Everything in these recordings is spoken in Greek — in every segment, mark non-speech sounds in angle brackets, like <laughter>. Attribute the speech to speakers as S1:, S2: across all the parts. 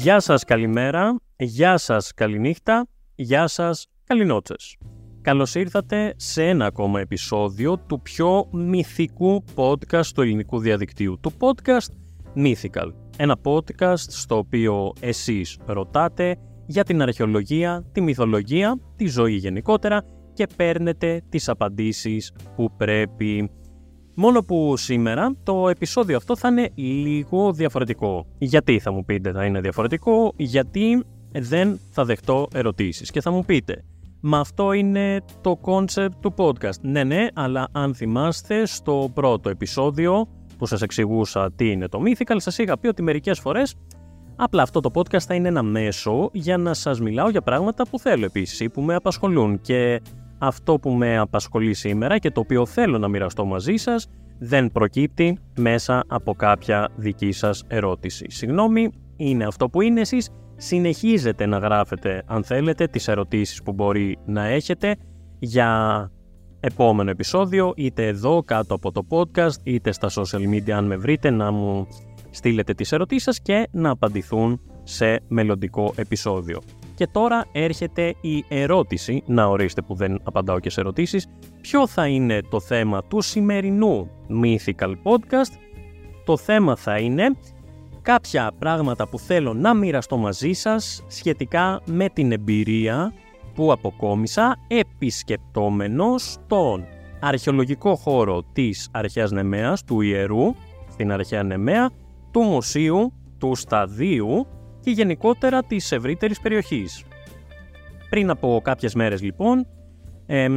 S1: Γεια σας καλημέρα, γεια σας καληνύχτα, γεια σας καληνότσες. Καλώς ήρθατε σε ένα ακόμα επεισόδιο του πιο μυθικού podcast του ελληνικού διαδικτύου, του podcast Mythical. Ένα podcast στο οποίο εσείς ρωτάτε για την αρχαιολογία, τη μυθολογία, τη ζωή γενικότερα και παίρνετε τις απαντήσεις που πρέπει. Μόνο που σήμερα το επεισόδιο αυτό θα είναι λίγο διαφορετικό. Γιατί θα μου πείτε θα είναι διαφορετικό, γιατί δεν θα δεχτώ ερωτήσεις. Και θα μου πείτε, μα αυτό είναι το concept του podcast. Ναι, ναι, αλλά αν θυμάστε στο πρώτο επεισόδιο που σας εξηγούσα τι είναι το Mythical, σας είχα πει ότι μερικές φορές απλά αυτό το podcast θα είναι ένα μέσο για να σας μιλάω για πράγματα που θέλω επίσης ή που με απασχολούν και αυτό που με απασχολεί σήμερα και το οποίο θέλω να μοιραστώ μαζί σας δεν προκύπτει μέσα από κάποια δική σας ερώτηση. Συγγνώμη, είναι αυτό που είναι εσείς. Συνεχίζετε να γράφετε, αν θέλετε, τις ερωτήσεις που μπορεί να έχετε για επόμενο επεισόδιο, είτε εδώ κάτω από το podcast, είτε στα social media αν με βρείτε, να μου στείλετε τις ερωτήσεις σας και να απαντηθούν σε μελλοντικό επεισόδιο. Και τώρα έρχεται η ερώτηση, να ορίστε που δεν απαντάω και σε ερωτήσεις, ποιο θα είναι το θέμα του σημερινού Mythical Podcast. Το θέμα θα είναι κάποια πράγματα που θέλω να μοιραστώ μαζί σας σχετικά με την εμπειρία που αποκόμισα επισκεπτόμενος τον αρχαιολογικό χώρο της Αρχαίας Νεμαίας, του Ιερού, στην Αρχαία Νεμαία, του Μουσείου, του Σταδίου και γενικότερα της ευρύτερης περιοχής. Πριν από κάποιες μέρες λοιπόν,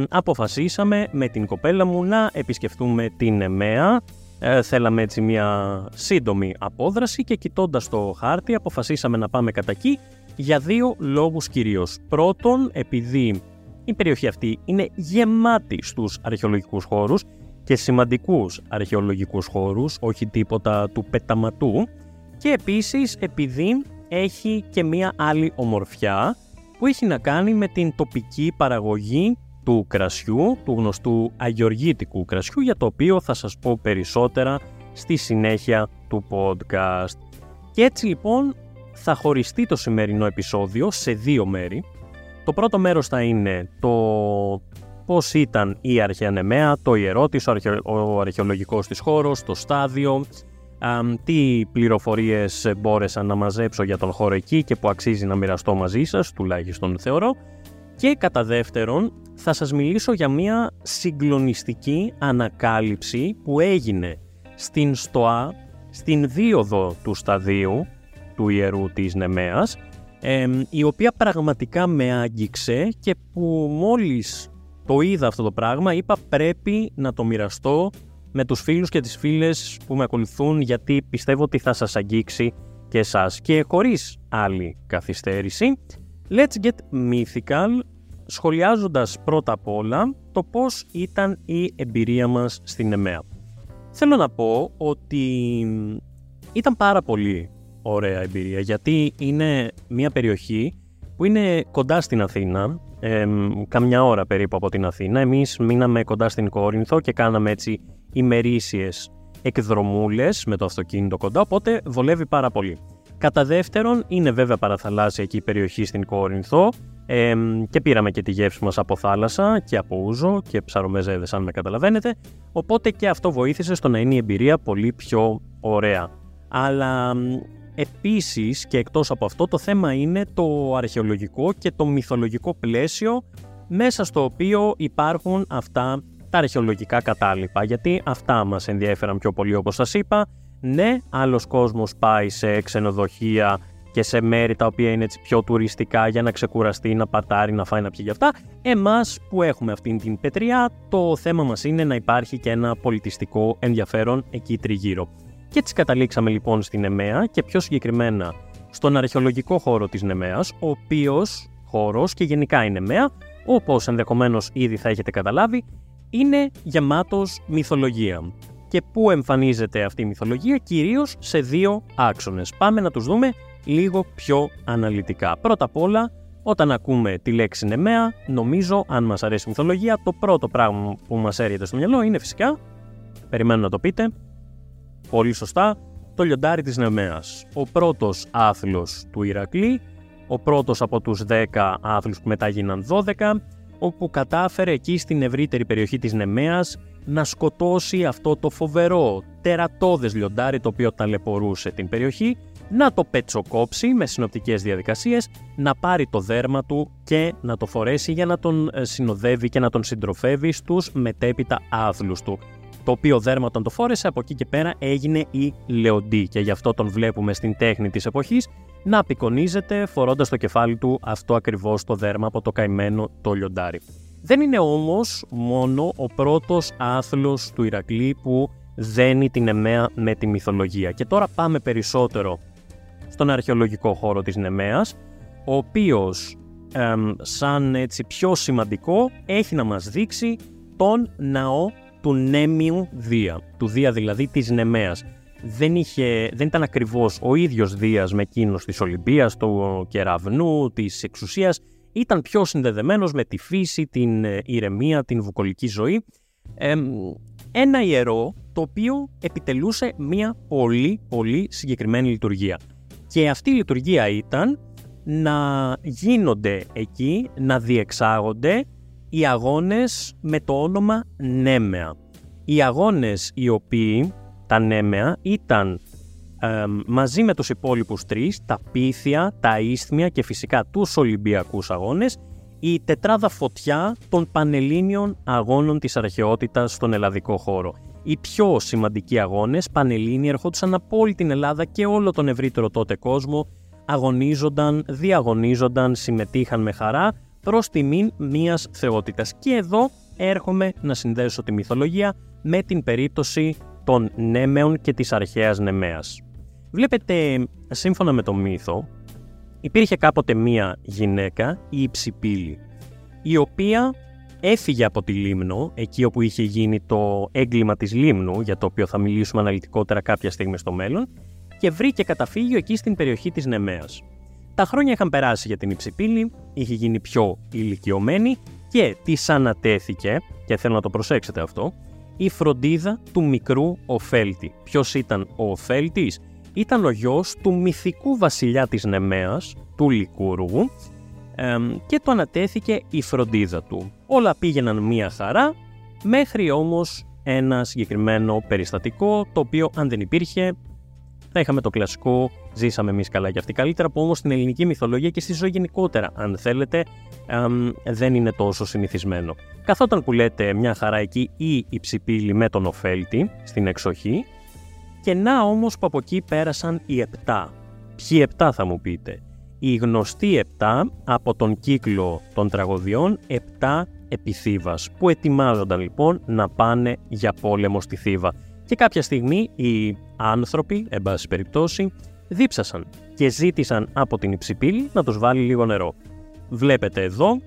S1: αποφασίσαμε με την κοπέλα μου να επισκεφτούμε την Εμέα. Ε, θέλαμε έτσι μια σύντομη απόδραση και κοιτώντας το χάρτη αποφασίσαμε να πάμε κατά εκεί για δύο λόγους κυρίως. Πρώτον, επειδή η περιοχή αυτή είναι γεμάτη στους αρχαιολογικούς χώρους και σημαντικούς αρχαιολογικούς χώρους, όχι τίποτα του πεταματού και επίσης επειδή έχει και μία άλλη ομορφιά που έχει να κάνει με την τοπική παραγωγή του κρασιού, του γνωστού αγιοργήτικου κρασιού, για το οποίο θα σας πω περισσότερα στη συνέχεια του podcast. Και έτσι λοιπόν θα χωριστεί το σημερινό επεισόδιο σε δύο μέρη. Το πρώτο μέρος θα είναι το πώς ήταν η αρχαία νεμαία, το ιερό της, ο αρχαιολογικός της χώρος, το στάδιο, τι πληροφορίες μπόρεσα να μαζέψω για τον χώρο εκεί και που αξίζει να μοιραστώ μαζί σας, τουλάχιστον θεωρώ. Και κατά δεύτερον, θα σας μιλήσω για μια συγκλονιστική ανακάλυψη που έγινε στην ΣΤΟΑ, στην δίωδο του σταδίου του ιερού της Νεμαίας, η οποία πραγματικά με άγγιξε και που μόλις το είδα αυτό το πράγμα είπα πρέπει να το μοιραστώ με τους φίλους και τις φίλες που με ακολουθούν γιατί πιστεύω ότι θα σας αγγίξει και εσάς. Και χωρίς άλλη καθυστέρηση, let's get mythical σχολιάζοντας πρώτα απ' όλα το πώς ήταν η εμπειρία μας στην ΕΜΕΑ. Θέλω να πω ότι ήταν πάρα πολύ ωραία εμπειρία γιατί είναι μια περιοχή που είναι κοντά στην Αθήνα, ε, καμιά ώρα περίπου από την Αθήνα. Εμείς μείναμε κοντά στην Κόρινθο και κάναμε έτσι ημερήσιες εκδρομούλες με το αυτοκίνητο κοντά, οπότε βολεύει πάρα πολύ. Κατά δεύτερον, είναι βέβαια παραθαλάσσια εκεί η περιοχή στην Κόρινθο ε, και πήραμε και τη γεύση μας από θάλασσα και από ούζο και ψαρομεζέδες αν με καταλαβαίνετε, οπότε και αυτό βοήθησε στο να είναι η εμπειρία πολύ πιο ωραία. Αλλά επίσης και εκτός από αυτό το θέμα είναι το αρχαιολογικό και το μυθολογικό πλαίσιο μέσα στο οποίο υπάρχουν αυτά τα αρχαιολογικά κατάλοιπα, γιατί αυτά μας ενδιαφέραν πιο πολύ όπως σας είπα. Ναι, άλλος κόσμος πάει σε ξενοδοχεία και σε μέρη τα οποία είναι έτσι πιο τουριστικά για να ξεκουραστεί, να πατάρει, να φάει, να πιει γι' αυτά. Εμάς που έχουμε αυτήν την πετριά, το θέμα μας είναι να υπάρχει και ένα πολιτιστικό ενδιαφέρον εκεί τριγύρω. Και έτσι καταλήξαμε λοιπόν στην Νεμαία και πιο συγκεκριμένα στον αρχαιολογικό χώρο της Νεμαίας, ο οποίος χώρος και γενικά η Νεμαία, όπως ενδεχομένως ήδη θα έχετε καταλάβει, είναι γεμάτος μυθολογία. Και πού εμφανίζεται αυτή η μυθολογία, κυρίως σε δύο άξονες. Πάμε να τους δούμε λίγο πιο αναλυτικά. Πρώτα απ' όλα, όταν ακούμε τη λέξη νεμαία, νομίζω, αν μας αρέσει η μυθολογία, το πρώτο πράγμα που μας έρχεται στο μυαλό είναι φυσικά, περιμένω να το πείτε, πολύ σωστά, το λιοντάρι της Νεμέας. Ο πρώτος άθλος του Ηρακλή, ο πρώτος από τους 10 άθλους που μετά γίναν 12, όπου κατάφερε εκεί στην ευρύτερη περιοχή της Νεμέας να σκοτώσει αυτό το φοβερό τερατώδες λιοντάρι το οποίο ταλαιπωρούσε την περιοχή, να το πετσοκόψει με συνοπτικές διαδικασίες, να πάρει το δέρμα του και να το φορέσει για να τον ε, συνοδεύει και να τον συντροφεύει στους μετέπειτα άθλους του. Το οποίο δέρμα όταν το φόρεσε από εκεί και πέρα έγινε η Λεοντή και γι' αυτό τον βλέπουμε στην τέχνη της εποχής να απεικονίζεται φορώντας το κεφάλι του αυτό ακριβώς το δέρμα από το καημένο το λιοντάρι. Δεν είναι όμως μόνο ο πρώτος άθλος του Ηρακλή που δένει την Νεμαία με τη μυθολογία. Και τώρα πάμε περισσότερο στον αρχαιολογικό χώρο της Νεμαίας, ο οποίος σαν έτσι πιο σημαντικό έχει να μας δείξει τον ναό του Νέμιου Δία, του Δία δηλαδή της Νεμαίας. Δεν, είχε, δεν ήταν ακριβώς ο ίδιος Δίας με εκείνος της Ολυμπίας, του κεραυνού, της εξουσίας, ήταν πιο συνδεδεμένος με τη φύση, την ε, ηρεμία, την βουκολική ζωή. ένα ιερό το οποίο επιτελούσε μια πολύ πολύ συγκεκριμένη λειτουργία. Και αυτή η λειτουργία ήταν να γίνονται εκεί, να διεξάγονται οι αγώνες με το όνομα Νέμεα. Οι αγώνες οι οποίοι, τα Νέμεα, ήταν μαζί με τους υπόλοιπους τρεις, τα Πίθια, τα Ίσθμια και φυσικά τους Ολυμπιακούς Αγώνες, η τετράδα φωτιά των Πανελλήνιων Αγώνων της Αρχαιότητας στον ελλαδικό χώρο. Οι πιο σημαντικοί αγώνες Πανελλήνιοι ερχόντουσαν από όλη την Ελλάδα και όλο τον ευρύτερο τότε κόσμο, αγωνίζονταν, διαγωνίζονταν, συμμετείχαν με χαρά προς τιμήν μίας θεότητας. Και εδώ έρχομαι να συνδέσω τη μυθολογία με την περίπτωση των Νέμεων και της αρχαίας Νεμαίας. Βλέπετε, σύμφωνα με το μύθο, υπήρχε κάποτε μία γυναίκα, η Υψηπύλη, η οποία έφυγε από τη Λίμνο, εκεί όπου είχε γίνει το έγκλημα της Λίμνου, για το οποίο θα μιλήσουμε αναλυτικότερα κάποια στιγμή στο μέλλον, και βρήκε καταφύγιο εκεί στην περιοχή της Νεμαίας. Τα χρόνια είχαν περάσει για την Υψηπύλη, είχε γίνει πιο ηλικιωμένη και της ανατέθηκε, και θέλω να το προσέξετε αυτό, η φροντίδα του μικρού Οφέλτη. Ποιος ήταν ο Οφέλτης; Ήταν ο γιος του μυθικού βασιλιά της Νεμαίας, του Λικούργου, και του ανατέθηκε η φροντίδα του. Όλα πήγαιναν μία χαρά, μέχρι όμως ένα συγκεκριμένο περιστατικό, το οποίο αν δεν υπήρχε, θα είχαμε το κλασικό «Ζήσαμε εμείς καλά και αυτοί καλύτερα», που όμως στην ελληνική μυθολογία και στη ζωή γενικότερα, αν θέλετε, δεν είναι τόσο συνηθισμένο. Καθόταν που λέτε μια χαρά εκεί ή η ψηπίλη με τον Οφέλτη στην εξοχή, και να όμως που από εκεί πέρασαν οι επτά. Ποιοι επτά θα μου πείτε; Οι γνωστοί επτά από τον κύκλο των τραγωδιών επτά επιθύβας που ετοιμάζονταν λοιπόν να πάνε για πόλεμο στη Θήβα. Και κάποια στιγμή οι άνθρωποι, εν πάση περιπτώσει, δίψασαν και ζήτησαν από την Υψηπύλη να τους βάλει λίγο νερό. Βλέπετε εδώ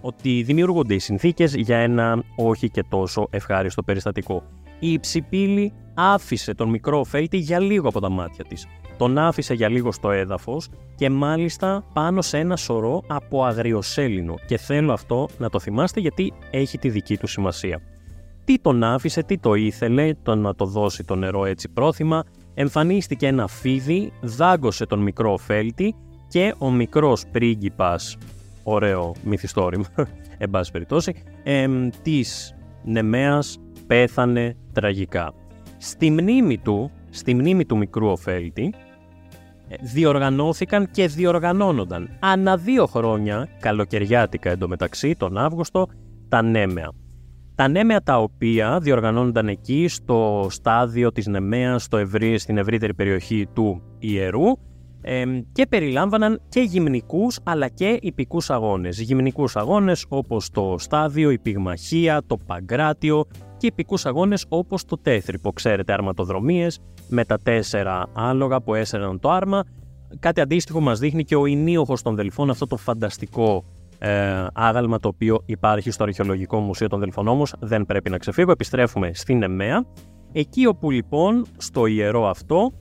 S1: ότι δημιουργούνται οι συνθήκες για ένα όχι και τόσο ευχάριστο περιστατικό. Η Υψηπύλη άφησε τον μικρό Φέλτη για λίγο από τα μάτια της τον άφησε για λίγο στο έδαφος και μάλιστα πάνω σε ένα σωρό από αγριοσέλινο και θέλω αυτό να το θυμάστε γιατί έχει τη δική του σημασία. Τι τον άφησε, τι το ήθελε, το να το δώσει το νερό έτσι πρόθυμα, εμφανίστηκε ένα φίδι, δάγκωσε τον μικρό φέλτη και ο μικρός πρίγκιπας, ωραίο μυθιστόρημα, <laughs> εν πάση περιπτώσει, της Νεμέας πέθανε τραγικά. Στη μνήμη του, στη μνήμη του μικρού Οφέλτη, διοργανώθηκαν και διοργανώνονταν ανά δύο χρόνια, καλοκαιριάτικα εντωμεταξύ, τον Αύγουστο, τα Νέμεα. Τα Νέμεα τα οποία διοργανώνονταν εκεί στο στάδιο της Νεμαίας στο ευρύ, στην ευρύτερη περιοχή του Ιερού και περιλάμβαναν και γυμνικούς αλλά και υπηκούς αγώνες. Γυμνικούς αγώνες όπως το στάδιο, η πυγμαχία, το παγκράτιο και υπηκούς αγώνες όπως το τέθρυπο, ξέρετε αρματοδρομίες με τα τέσσερα άλογα που έσαιρναν το άρμα. Κάτι αντίστοιχο μας δείχνει και ο Ινίοχος των Δελφών, αυτό το φανταστικό ε, άγαλμα το οποίο υπάρχει στο Αρχαιολογικό Μουσείο των Δελφών όμως δεν πρέπει να ξεφύγω, επιστρέφουμε στην Εμέα εκεί όπου λοιπόν στο ιερό αυτό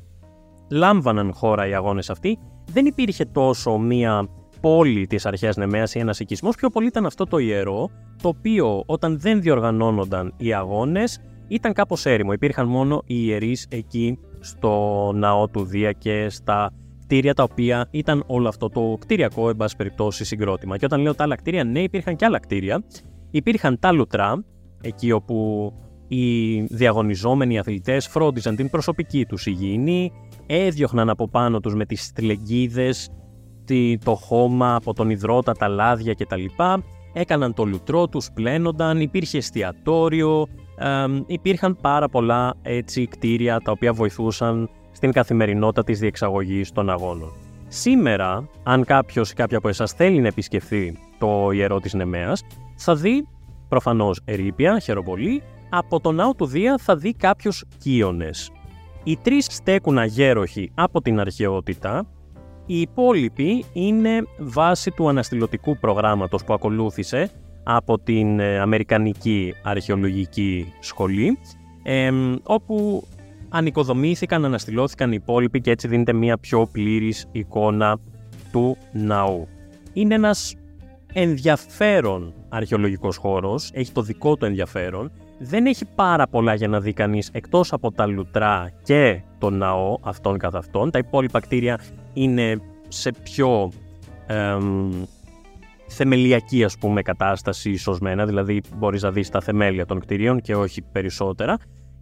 S1: λάμβαναν χώρα οι αγώνες αυτοί δεν υπήρχε τόσο μία πόλη της αρχαίας Νεμαίας ή ένας οικισμός, πιο πολύ ήταν αυτό το ιερό το οποίο όταν δεν διοργανώνονταν οι αγώνες ήταν κάπως έρημο. Υπήρχαν μόνο οι ιερείς εκεί στο ναό του Δία και στα κτίρια τα οποία ήταν όλο αυτό το κτηριακό, εν πάση περιπτώσει, συγκρότημα. Και όταν λέω τα άλλα κτίρια, ναι, υπήρχαν και άλλα κτίρια. Υπήρχαν τα λουτρά, εκεί όπου οι διαγωνιζόμενοι αθλητές φρόντιζαν την προσωπική τους υγιεινή, έδιωχναν από πάνω τους με τις στυλεγγίδες το χώμα από τον υδρότα, τα λάδια κτλ. Έκαναν το λουτρό τους, πλένονταν, υπήρχε εστιατόριο, ε, υπήρχαν πάρα πολλά έτσι κτίρια τα οποία βοηθούσαν στην καθημερινότητα της διεξαγωγής των αγώνων. Σήμερα, αν κάποιος ή κάποια από εσάς θέλει να επισκεφθεί το ιερό της Νεμαίας, θα δει προφανώς ερήπια, χεροπολί, από τον ναό του Δία θα δει κάποιους κύονες. Οι τρεις στέκουν αγέροχοι από την αρχαιότητα, οι υπόλοιποι είναι βάση του αναστηλωτικού προγράμματος που ακολούθησε από την ε, Αμερικανική Αρχαιολογική Σχολή, όπου ανοικοδομήθηκαν, αναστηλώθηκαν οι υπόλοιποι και έτσι δίνεται μια πιο πλήρης εικόνα του ναού. Είναι ένας ενδιαφέρον αρχαιολογικός χώρος, έχει το δικό του ενδιαφέρον, δεν έχει πάρα πολλά για να δει κανείς εκτός από τα λουτρά και το ναό αυτών καθ' αυτών. Τα υπόλοιπα κτίρια είναι σε πιο εμ, θεμελιακή ας πούμε κατάσταση ισοσμένα, δηλαδή μπορείς να δεις τα θεμέλια των κτιρίων και όχι περισσότερα.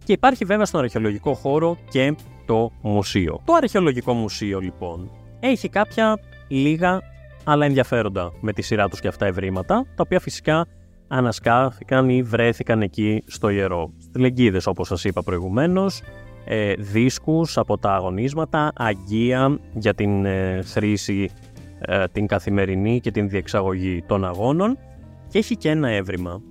S1: Και υπάρχει βέβαια στον αρχαιολογικό χώρο και το μουσείο. Το αρχαιολογικό μουσείο λοιπόν έχει κάποια λίγα αλλά ενδιαφέροντα με τη σειρά τους και αυτά ευρήματα, τα οποία φυσικά ανασκάφηκαν ή βρέθηκαν εκεί στο ιερό. Στυλεγγίδες όπως σας είπα προηγουμένως, ε, δίσκους από τα αγωνίσματα, αγγεία για την ε, χρήση ε, την καθημερινή και την διεξαγωγή των αγώνων και έχει και ένα έβριμα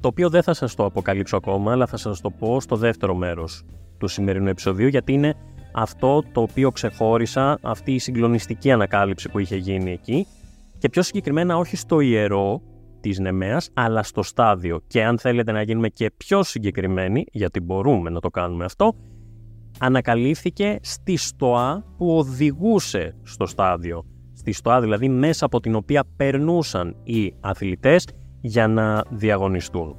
S1: το οποίο δεν θα σας το αποκαλύψω ακόμα αλλά θα σας το πω στο δεύτερο μέρος του σημερινού επεισοδίου γιατί είναι αυτό το οποίο ξεχώρισα, αυτή η συγκλονιστική ανακάλυψη που είχε γίνει εκεί. Και πιο συγκεκριμένα όχι στο ιερό της Νεμαίας αλλά στο στάδιο. Και αν θέλετε να γίνουμε και πιο συγκεκριμένοι γιατί μπορούμε να το κάνουμε αυτό ανακαλύφθηκε στη στοά που οδηγούσε στο στάδιο. Στη στοά δηλαδή μέσα από την οποία περνούσαν οι αθλητές για να διαγωνιστούν.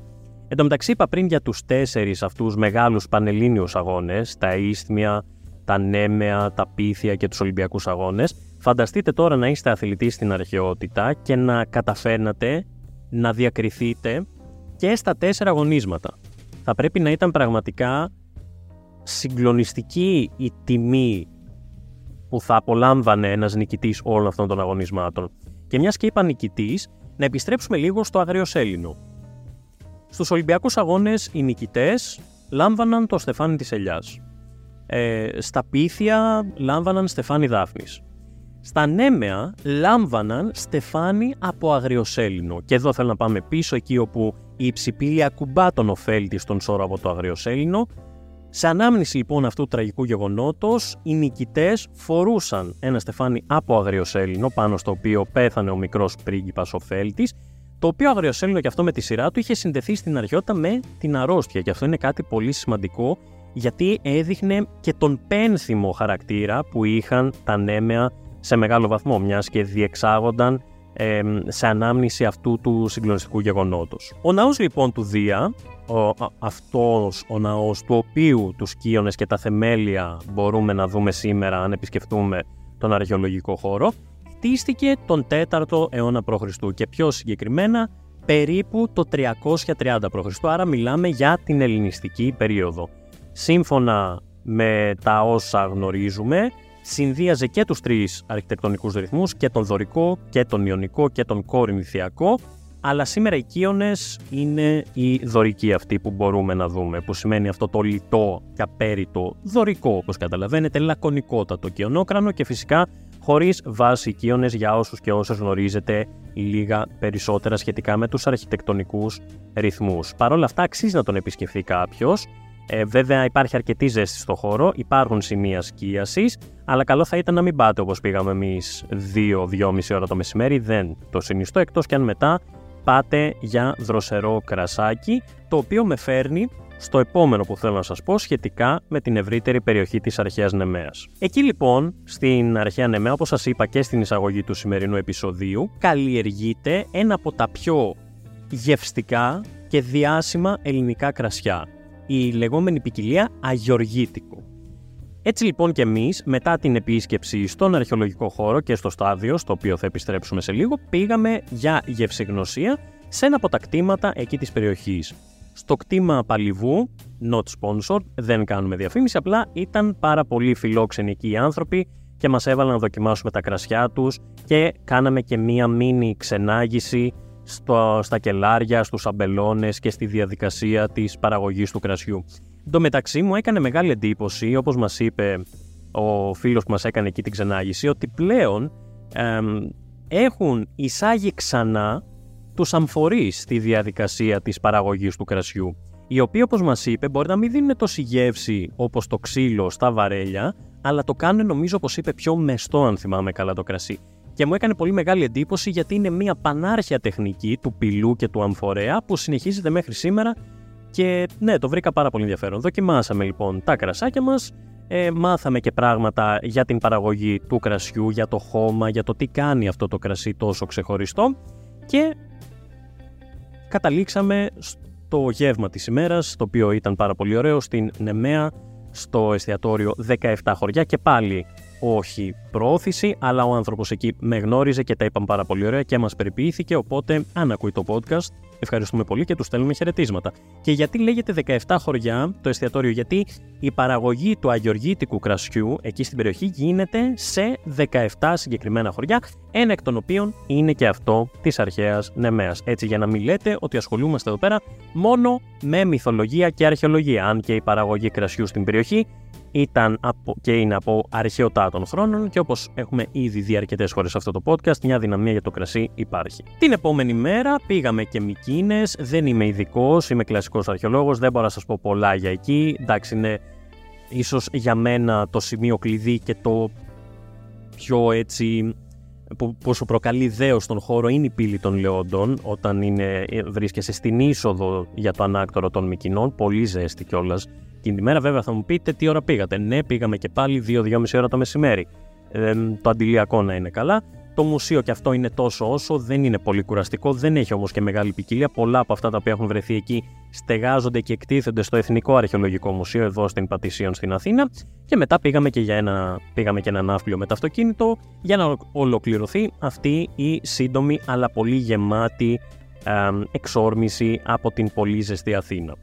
S1: Εν τω μεταξύ είπα πριν για τους τέσσερις αυτούς μεγάλους πανελλήνιους αγώνες, τα Ίσθμια, τα Νέμεα, τα Πίθια και τους Ολυμπιακούς αγώνες. Φανταστείτε τώρα να είστε αθλητή στην αρχαιότητα και να καταφέρνατε να διακριθείτε και στα τέσσερα αγωνίσματα. Θα πρέπει να ήταν πραγματικά συγκλονιστική η τιμή που θα απολάμβανε ένας νικητής όλων αυτών των αγωνισμάτων. Και μιας και είπα νικητής, να επιστρέψουμε λίγο στο αγριοσέλινο. Στους Ολυμπιακούς Αγώνες οι νικητές λάμβαναν το στεφάνι της ελιάς. Ε, στα πίθια λάμβαναν στεφάνι δάφνης. Στα νέμεα λάμβαναν στεφάνι από αγριοσέλινο. Και εδώ θέλω να πάμε πίσω εκεί όπου η υψηπίλια ακουμπά τον ωφέλτη στον σώρο από το αγριοσέλινο σε ανάμνηση λοιπόν αυτού του τραγικού γεγονότος, οι νικητές φορούσαν ένα στεφάνι από αγριοσέλινο πάνω στο οποίο πέθανε ο μικρός πρίγκιπας ο Φέλτης, το οποίο αγριοσέλινο και αυτό με τη σειρά του είχε συνδεθεί στην αρχαιότητα με την αρρώστια. Και αυτό είναι κάτι πολύ σημαντικό γιατί έδειχνε και τον πένθυμο χαρακτήρα που είχαν τα νέμεα σε μεγάλο βαθμό μιας και διεξάγονταν σε ανάμνηση αυτού του συγκλονιστικού γεγονότος. Ο ναός λοιπόν του Δία, ο, αυτός ο ναός του οποίου τους κύονες και τα θεμέλια μπορούμε να δούμε σήμερα αν επισκεφτούμε τον αρχαιολογικό χώρο, χτίστηκε τον 4ο αιώνα π.Χ. και πιο συγκεκριμένα περίπου το 330 π.Χ. Άρα μιλάμε για την ελληνιστική περίοδο. Σύμφωνα με τα όσα γνωρίζουμε, συνδύαζε και τους τρεις αρχιτεκτονικούς ρυθμούς, και τον δωρικό, και τον ιονικό και τον κορινθιακό, αλλά σήμερα οι κύονες είναι η δωρική αυτή που μπορούμε να δούμε, που σημαίνει αυτό το λιτό και απέριτο δωρικό, όπως καταλαβαίνετε, λακωνικότατο κοιονόκρανο και φυσικά χωρίς βάση κύονες για όσους και όσες γνωρίζετε λίγα περισσότερα σχετικά με τους αρχιτεκτονικούς ρυθμούς. Παρ' όλα αυτά αξίζει να τον επισκεφθεί κάποιος, ε, βέβαια υπάρχει αρκετή ζέστη στο χώρο, υπάρχουν σημεία σκίασης, αλλά καλό θα ήταν να μην πάτε όπως πήγαμε εμείς 2-2,5 ώρα το μεσημέρι. Δεν το συνιστώ, εκτός και αν μετά πάτε για δροσερό κρασάκι, το οποίο με φέρνει στο επόμενο που θέλω να σας πω σχετικά με την ευρύτερη περιοχή της Αρχαίας Νεμαίας. Εκεί λοιπόν, στην Αρχαία Νεμαία, όπως σας είπα και στην εισαγωγή του σημερινού επεισοδίου, καλλιεργείται ένα από τα πιο γευστικά και διάσημα ελληνικά κρασιά η λεγόμενη ποικιλία αγιοργήτικο. Έτσι λοιπόν και εμείς μετά την επίσκεψη στον αρχαιολογικό χώρο και στο στάδιο, στο οποίο θα επιστρέψουμε σε λίγο, πήγαμε για γευσηγνωσία σε ένα από τα κτήματα εκεί της περιοχής. Στο κτήμα Παλιβού, not sponsored, δεν κάνουμε διαφήμιση, απλά ήταν πάρα πολύ φιλόξενοι εκεί οι άνθρωποι και μας έβαλαν να δοκιμάσουμε τα κρασιά τους και κάναμε και μία μίνι ξενάγηση στο, στα κελάρια, στους αμπελώνες και στη διαδικασία της παραγωγής του κρασιού. Εν τω μεταξύ μου έκανε μεγάλη εντύπωση, όπως μας είπε ο φίλος που μας έκανε εκεί την ξενάγηση, ότι πλέον έχουν εισάγει ξανά τους αμφορείς στη διαδικασία της παραγωγής του κρασιού, οι οποίοι όπως μας είπε μπορεί να μην δίνουν τόση γεύση όπως το ξύλο στα βαρέλια, αλλά το κάνουν νομίζω όπως είπε πιο μεστό αν θυμάμαι καλά το κρασί. Και μου έκανε πολύ μεγάλη εντύπωση γιατί είναι μια πανάρχια τεχνική του πυλού και του αμφορέα που συνεχίζεται μέχρι σήμερα και ναι, το βρήκα πάρα πολύ ενδιαφέρον. Δοκιμάσαμε λοιπόν τα κρασάκια μας, ε, μάθαμε και πράγματα για την παραγωγή του κρασιού, για το χώμα, για το τι κάνει αυτό το κρασί τόσο ξεχωριστό και καταλήξαμε στο γεύμα της ημέρας, το οποίο ήταν πάρα πολύ ωραίο, στην Νεμαία, στο εστιατόριο 17 χωριά και πάλι όχι προώθηση, αλλά ο άνθρωπος εκεί με γνώριζε και τα είπαμε πάρα πολύ ωραία και μας περιποιήθηκε, οπότε αν ακούει το podcast Ευχαριστούμε πολύ και τους στέλνουμε χαιρετίσματα. Και γιατί λέγεται 17 χωριά το εστιατόριο, γιατί η παραγωγή του αγιοργήτικου κρασιού εκεί στην περιοχή γίνεται σε 17 συγκεκριμένα χωριά, ένα εκ των οποίων είναι και αυτό της αρχαίας Νεμαίας. Έτσι, για να μην λέτε ότι ασχολούμαστε εδώ πέρα μόνο με μυθολογία και αρχαιολογία, αν και η παραγωγή κρασιού στην περιοχή ήταν από, και είναι από αρχαιοτά των χρόνων και όπως έχουμε ήδη δει αρκετές φορές σε αυτό το podcast, μια δυναμία για το κρασί υπάρχει. Την επόμενη μέρα πήγαμε και Μικίνες, δεν είμαι ειδικός, είμαι κλασικός αρχαιολόγος, δεν μπορώ να σας πω πολλά για εκεί, εντάξει είναι ίσως για μένα το σημείο κλειδί και το πιο έτσι που, που σου προκαλεί δέος στον χώρο είναι η πύλη των Λεόντων όταν είναι, βρίσκεσαι στην είσοδο για το ανάκτορο των Μικινών, πολύ ζέστη κιόλας Εκείνη τη μέρα, βέβαια, θα μου πείτε τι ώρα πήγατε. Ναι, πήγαμε και πάλι 2-2,5 ώρα το μεσημέρι. Ε, το αντιλιακό να είναι καλά. Το μουσείο και αυτό είναι τόσο όσο, δεν είναι πολύ κουραστικό, δεν έχει όμως και μεγάλη ποικιλία. Πολλά από αυτά τα οποία έχουν βρεθεί εκεί στεγάζονται και εκτίθενται στο Εθνικό Αρχαιολογικό Μουσείο εδώ στην Πατησίων στην Αθήνα. Και μετά πήγαμε και, για ένα, πήγαμε και ένα ναύπλιο με το αυτοκίνητο για να ολοκληρωθεί αυτή η σύντομη αλλά πολύ γεμάτη ε, εξόρμηση από την πολύ ζεστή Αθήνα.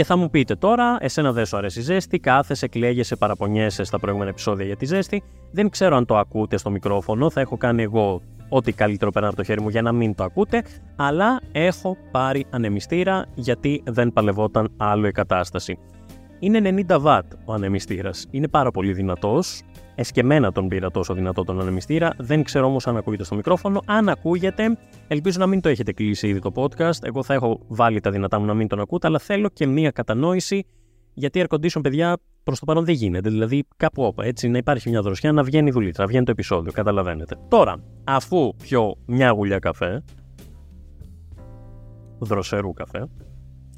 S1: Και θα μου πείτε τώρα, εσένα δεν σου αρέσει η ζέστη, κάθεσαι, κλαίγεσαι, παραπονιέσαι στα προηγούμενα επεισόδια για τη ζέστη. Δεν ξέρω αν το ακούτε στο μικρόφωνο, θα έχω κάνει εγώ ό,τι καλύτερο περνά από το χέρι μου για να μην το ακούτε, αλλά έχω πάρει ανεμιστήρα γιατί δεν παλευόταν άλλο η κατάσταση. Είναι 90 W ο ανεμιστήρας, είναι πάρα πολύ δυνατός, Εσκεμένα τον πήρα τόσο δυνατό τον ανεμιστήρα. Δεν ξέρω όμως αν ακούγεται στο μικρόφωνο. Αν ακούγεται, ελπίζω να μην το έχετε κλείσει ήδη το podcast. Εγώ θα έχω βάλει τα δυνατά μου να μην τον ακούτε, αλλά θέλω και μία κατανόηση γιατί air condition, παιδιά, προς το παρόν δεν γίνεται. Δηλαδή, κάπου όπα, έτσι, να υπάρχει μια δροσιά, να βγαίνει η δουλίτρα, βγαίνει το επεισόδιο, καταλαβαίνετε. Τώρα, αφού πιω μια γουλιά καφέ, δροσερού καφέ,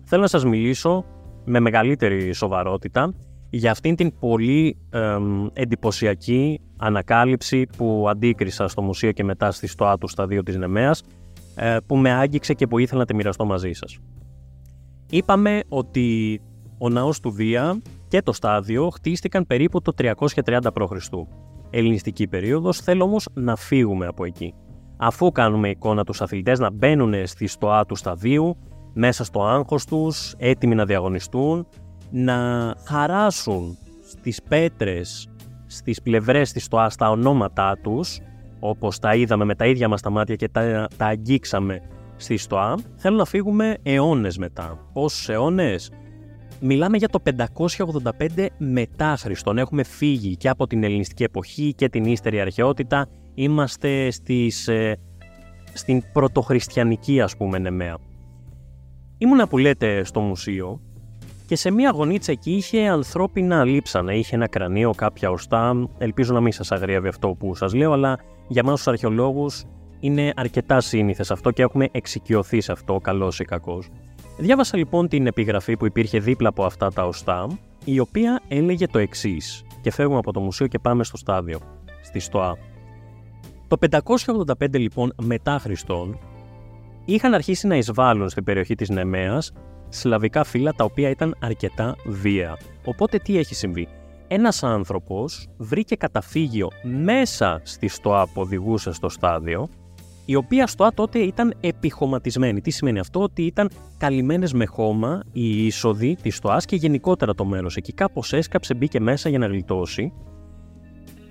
S1: θέλω να σας μιλήσω με μεγαλύτερη σοβαρότητα για αυτήν την πολύ εντυπωσιακή ανακάλυψη που αντίκρισα στο μουσείο και μετά στη στοά του σταδίου της Νεμαίας ε, που με άγγιξε και που ήθελα να τη μοιραστώ μαζί σας. Είπαμε ότι ο ναός του Δία και το στάδιο χτίστηκαν περίπου το 330 π.Χ. Ελληνιστική περίοδος, θέλω όμως να φύγουμε από εκεί. Αφού κάνουμε εικόνα τους αθλητές να μπαίνουν στη στοά του σταδίου, μέσα στο άγχος τους, έτοιμοι να διαγωνιστούν, να χαράσουν στις πέτρες, στις πλευρές της το στα ονόματά τους, όπως τα είδαμε με τα ίδια μας τα μάτια και τα, τα αγγίξαμε στη ΣΤΟΑ, θέλω να φύγουμε αιώνες μετά. Πόσους αιώνες; Μιλάμε για το 585 μετά Χριστόν. Έχουμε φύγει και από την ελληνιστική εποχή και την ύστερη αρχαιότητα. Είμαστε στις, ε, στην πρωτοχριστιανική ας πούμε νεμαία. Ήμουνα που λέτε στο μουσείο και σε μία γωνίτσα εκεί είχε ανθρώπινα λείψανα, είχε ένα κρανίο, κάποια οστά. Ελπίζω να μην σας αγριεύει αυτό που σας λέω, αλλά για εμά τους αρχαιολόγους είναι αρκετά σύνηθες αυτό και έχουμε εξοικειωθεί σε αυτό, καλός ή κακός. Διάβασα λοιπόν την επιγραφή που υπήρχε δίπλα από αυτά τα οστά, η οποία έλεγε το εξής. Και φεύγουμε από το μουσείο και πάμε στο στάδιο, στη ΣΤΟΑ. Το 585 λοιπόν μετά Χριστόν είχαν αρχίσει να εισβάλλουν στην περιοχή της Νεμαίας σλαβικά φύλλα τα οποία ήταν αρκετά βία. Οπότε τι έχει συμβεί; ένας άνθρωπος βρήκε καταφύγιο μέσα στη στοά που οδηγούσε στο στάδιο, η οποία στοά τότε ήταν επιχωματισμένη. Τι σημαίνει αυτό, ότι ήταν καλυμμένες με χώμα οι είσοδοι της στοάς και γενικότερα το μέρος εκεί. Κάπως έσκαψε, μπήκε μέσα για να γλιτώσει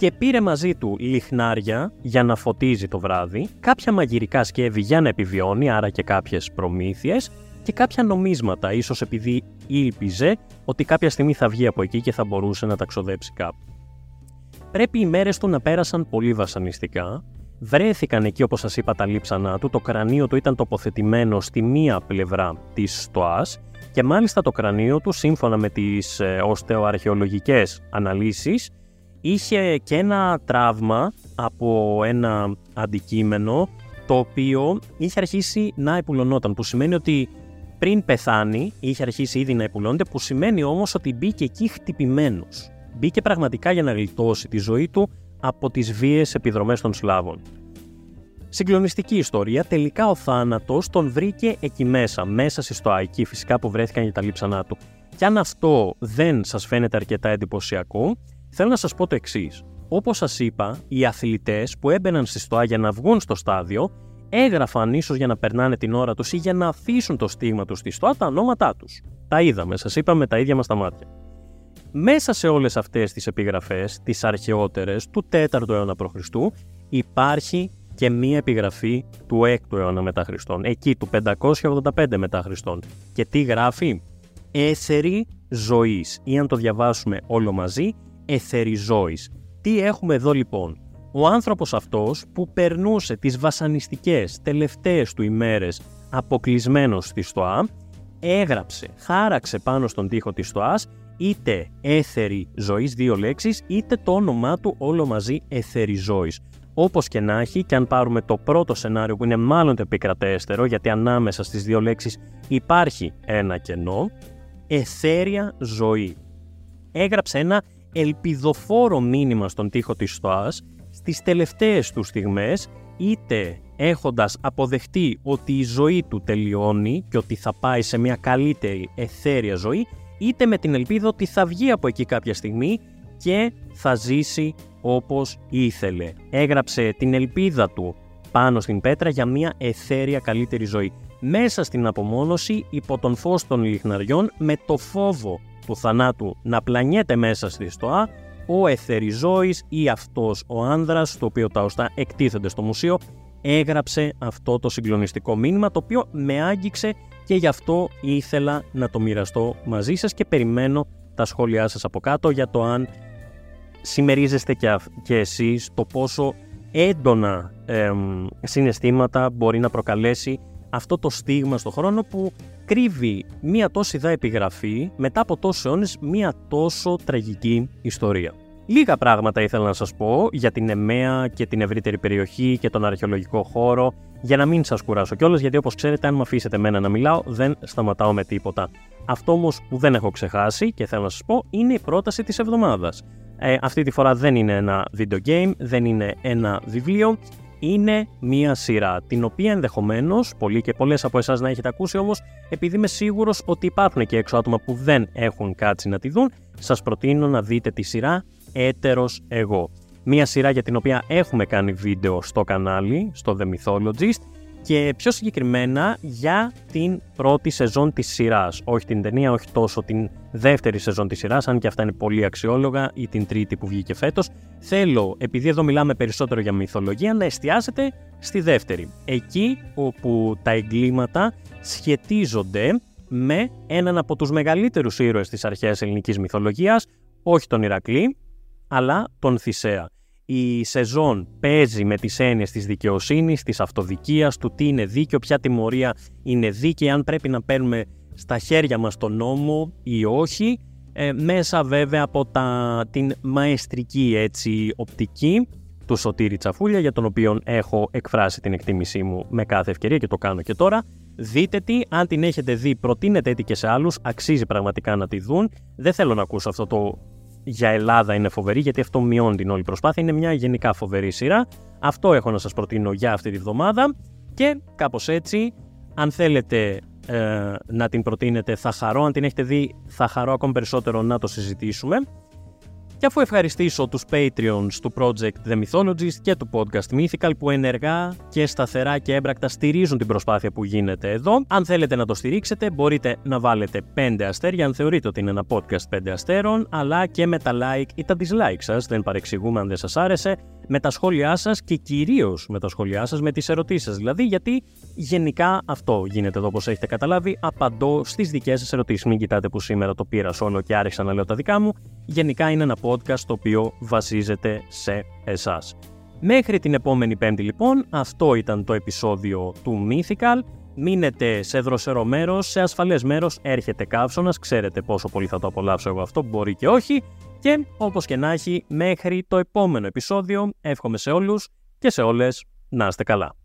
S1: και πήρε μαζί του λιχνάρια για να φωτίζει το βράδυ, κάποια μαγειρικά σκεύη για να επιβιώνει, άρα και κάποιες προμήθειες και κάποια νομίσματα, ίσως επειδή ήλπιζε ότι κάποια στιγμή θα βγει από εκεί και θα μπορούσε να τα ξοδέψει κάπου. Πρέπει οι μέρες του να πέρασαν πολύ βασανιστικά. Βρέθηκαν εκεί όπως σας είπα τα λείψανά του, το κρανίο του ήταν τοποθετημένο στη μία πλευρά της στοάς και μάλιστα το κρανίο του σύμφωνα με τις ε, οστεοαρχαιολογικές αναλύσεις είχε και ένα τραύμα από ένα αντικείμενο το οποίο είχε αρχίσει να επουλωνόταν, που σημαίνει ότι πριν πεθάνει είχε αρχίσει ήδη να επουλώνεται, που σημαίνει όμως ότι μπήκε εκεί χτυπημένος. Μπήκε πραγματικά για να γλιτώσει τη ζωή του από τις βίες επιδρομές των Σλάβων. Συγκλονιστική ιστορία, τελικά ο θάνατος τον βρήκε εκεί μέσα, μέσα στη στοά, εκεί φυσικά που βρέθηκαν για τα λείψανά του. Και αν αυτό δεν σας φαίνεται αρκετά εντυπωσιακό, θέλω να σας πω το εξής. Όπως σας είπα, οι αθλητές που έμπαιναν στη στοά για να βγουν στο στάδιο έγραφαν ίσως για να περνάνε την ώρα τους ή για να αφήσουν το στίγμα τους στη στοά τα ονόματά τους. Τα είδαμε, σας είπαμε τα ίδια μας τα μάτια. Μέσα σε όλες αυτές τις επιγραφές, τις αρχαιότερες του 4ου αιώνα π.Χ. υπάρχει και μία επιγραφή του 6ου αιώνα μετά Χριστόν, εκεί του 585 μετά Χριστόν. Και τι γράφει; Έθερη ζωής ή αν το διαβάσουμε όλο μαζί, εθεριζώης. Τι έχουμε εδώ λοιπόν; Ο άνθρωπος αυτός που περνούσε τις βασανιστικές τελευταίες του ημέρες αποκλεισμένος στη στοά, έγραψε, χάραξε πάνω στον τοίχο της στοάς είτε έθερη ζωής, δύο λέξεις, είτε το όνομά του όλο μαζί έθερη ζωής. Όπως και να έχει, και αν πάρουμε το πρώτο σενάριο που είναι μάλλον το επικρατέστερο, γιατί ανάμεσα στις δύο λέξεις υπάρχει ένα κενό, εθέρια ζωή. Έγραψε ένα ελπιδοφόρο μήνυμα στον τοίχο της στοάς στις τελευταίες του στιγμές είτε έχοντας αποδεχτεί ότι η ζωή του τελειώνει και ότι θα πάει σε μια καλύτερη εθέρια ζωή είτε με την ελπίδα ότι θα βγει από εκεί κάποια στιγμή και θα ζήσει όπως ήθελε. Έγραψε την ελπίδα του πάνω στην πέτρα για μια εθέρια καλύτερη ζωή. Μέσα στην απομόνωση υπό τον φως των λιχναριών με το φόβο του θανάτου να πλανιέται μέσα στη στοά ο Εθεριζώης ή αυτός ο άνδρας, το οποίο τα οστά εκτίθενται στο μουσείο, έγραψε αυτό το συγκλονιστικό μήνυμα, το οποίο με άγγιξε και γι' αυτό ήθελα να το μοιραστώ μαζί σας και περιμένω τα σχόλιά σας από κάτω για το αν συμμερίζεστε και, και εσείς το πόσο έντονα συναισθήματα μπορεί να προκαλέσει αυτό το στίγμα στο χρόνο που κρύβει μία τόση δά επιγραφή μετά από τόσους αιώνες μία τόσο τραγική ιστορία. Λίγα πράγματα ήθελα να σας πω για την ΕΜΕΑ και την ευρύτερη περιοχή και τον αρχαιολογικό χώρο για να μην σας κουράσω κιόλας γιατί όπως ξέρετε αν με αφήσετε εμένα να μιλάω δεν σταματάω με τίποτα. Αυτό όμως που δεν έχω ξεχάσει και θέλω να σας πω είναι η πρόταση της εβδομάδας. Ε, αυτή τη φορά δεν είναι ένα video game, δεν είναι ένα βιβλίο, είναι μία σειρά, την οποία ενδεχομένως πολλοί και πολλές από εσάς να έχετε ακούσει, όμως επειδή είμαι σίγουρος ότι υπάρχουν και έξω άτομα που δεν έχουν κάτσει να τη δουν, σας προτείνω να δείτε τη σειρά Έτερος Εγώ. Μία σειρά για την οποία έχουμε κάνει βίντεο στο κανάλι, στο The Mythologist, και πιο συγκεκριμένα για την πρώτη σεζόν της σειράς. Όχι την ταινία, όχι τόσο την δεύτερη σεζόν της σειράς, αν και αυτά είναι πολύ αξιόλογα, ή την τρίτη που βγήκε φέτος. Θέλω, επειδή εδώ μιλάμε περισσότερο για μυθολογία, να εστιάσετε στη δεύτερη. Εκεί όπου τα εγκλήματα σχετίζονται με έναν από τους μεγαλύτερους ήρωες της αρχαίας ελληνικής μυθολογίας, όχι τον Ηρακλή, αλλά τον Θησέα η σεζόν παίζει με τις έννοιες της δικαιοσύνης, της αυτοδικίας, του τι είναι δίκαιο, ποια τιμωρία είναι δίκαιη, αν πρέπει να παίρνουμε στα χέρια μας τον νόμο ή όχι, ε, μέσα βέβαια από τα, την μαεστρική έτσι, οπτική του Σωτήρη Τσαφούλια, για τον οποίο έχω εκφράσει την εκτίμησή μου με κάθε ευκαιρία και το κάνω και τώρα. Δείτε τι, αν την έχετε δει, προτείνετε τι και σε άλλους, αξίζει πραγματικά να τη δουν. Δεν θέλω να ακούσω αυτό το για Ελλάδα είναι φοβερή, γιατί αυτό μειώνει την όλη προσπάθεια. Είναι μια γενικά φοβερή σειρά. Αυτό έχω να σας προτείνω για αυτή τη βδομάδα. Και κάπως έτσι, αν θέλετε ε, να την προτείνετε, θα χαρώ. Αν την έχετε δει, θα χαρώ ακόμη περισσότερο να το συζητήσουμε. Και αφού ευχαριστήσω τους Patreons του Project The Mythologist και του Podcast Mythical που ενεργά και σταθερά και έμπρακτα στηρίζουν την προσπάθεια που γίνεται εδώ, αν θέλετε να το στηρίξετε μπορείτε να βάλετε 5 αστέρια αν θεωρείτε ότι είναι ένα podcast 5 αστέρων, αλλά και με τα like ή τα dislike σας, δεν παρεξηγούμε αν δεν σας άρεσε, με τα σχόλιά σας και κυρίως με τα σχόλιά σας, με τις ερωτήσεις σας δηλαδή, γιατί γενικά αυτό γίνεται εδώ όπως έχετε καταλάβει, απαντώ στις δικές σας ερωτήσεις. Μην κοιτάτε που σήμερα το πήρα όλο και άρχισα να λέω τα δικά μου, γενικά είναι ένα podcast το οποίο βασίζεται σε εσάς. Μέχρι την επόμενη πέμπτη λοιπόν, αυτό ήταν το επεισόδιο του Mythical. Μείνετε σε δροσερό μέρος, σε ασφαλές μέρος. Έρχεται καύσωνας, ξέρετε πόσο πολύ θα το απολαύσω εγώ αυτό, μπορεί και όχι. Και όπως και να έχει, μέχρι το επόμενο επεισόδιο, εύχομαι σε όλους και σε όλες να είστε καλά.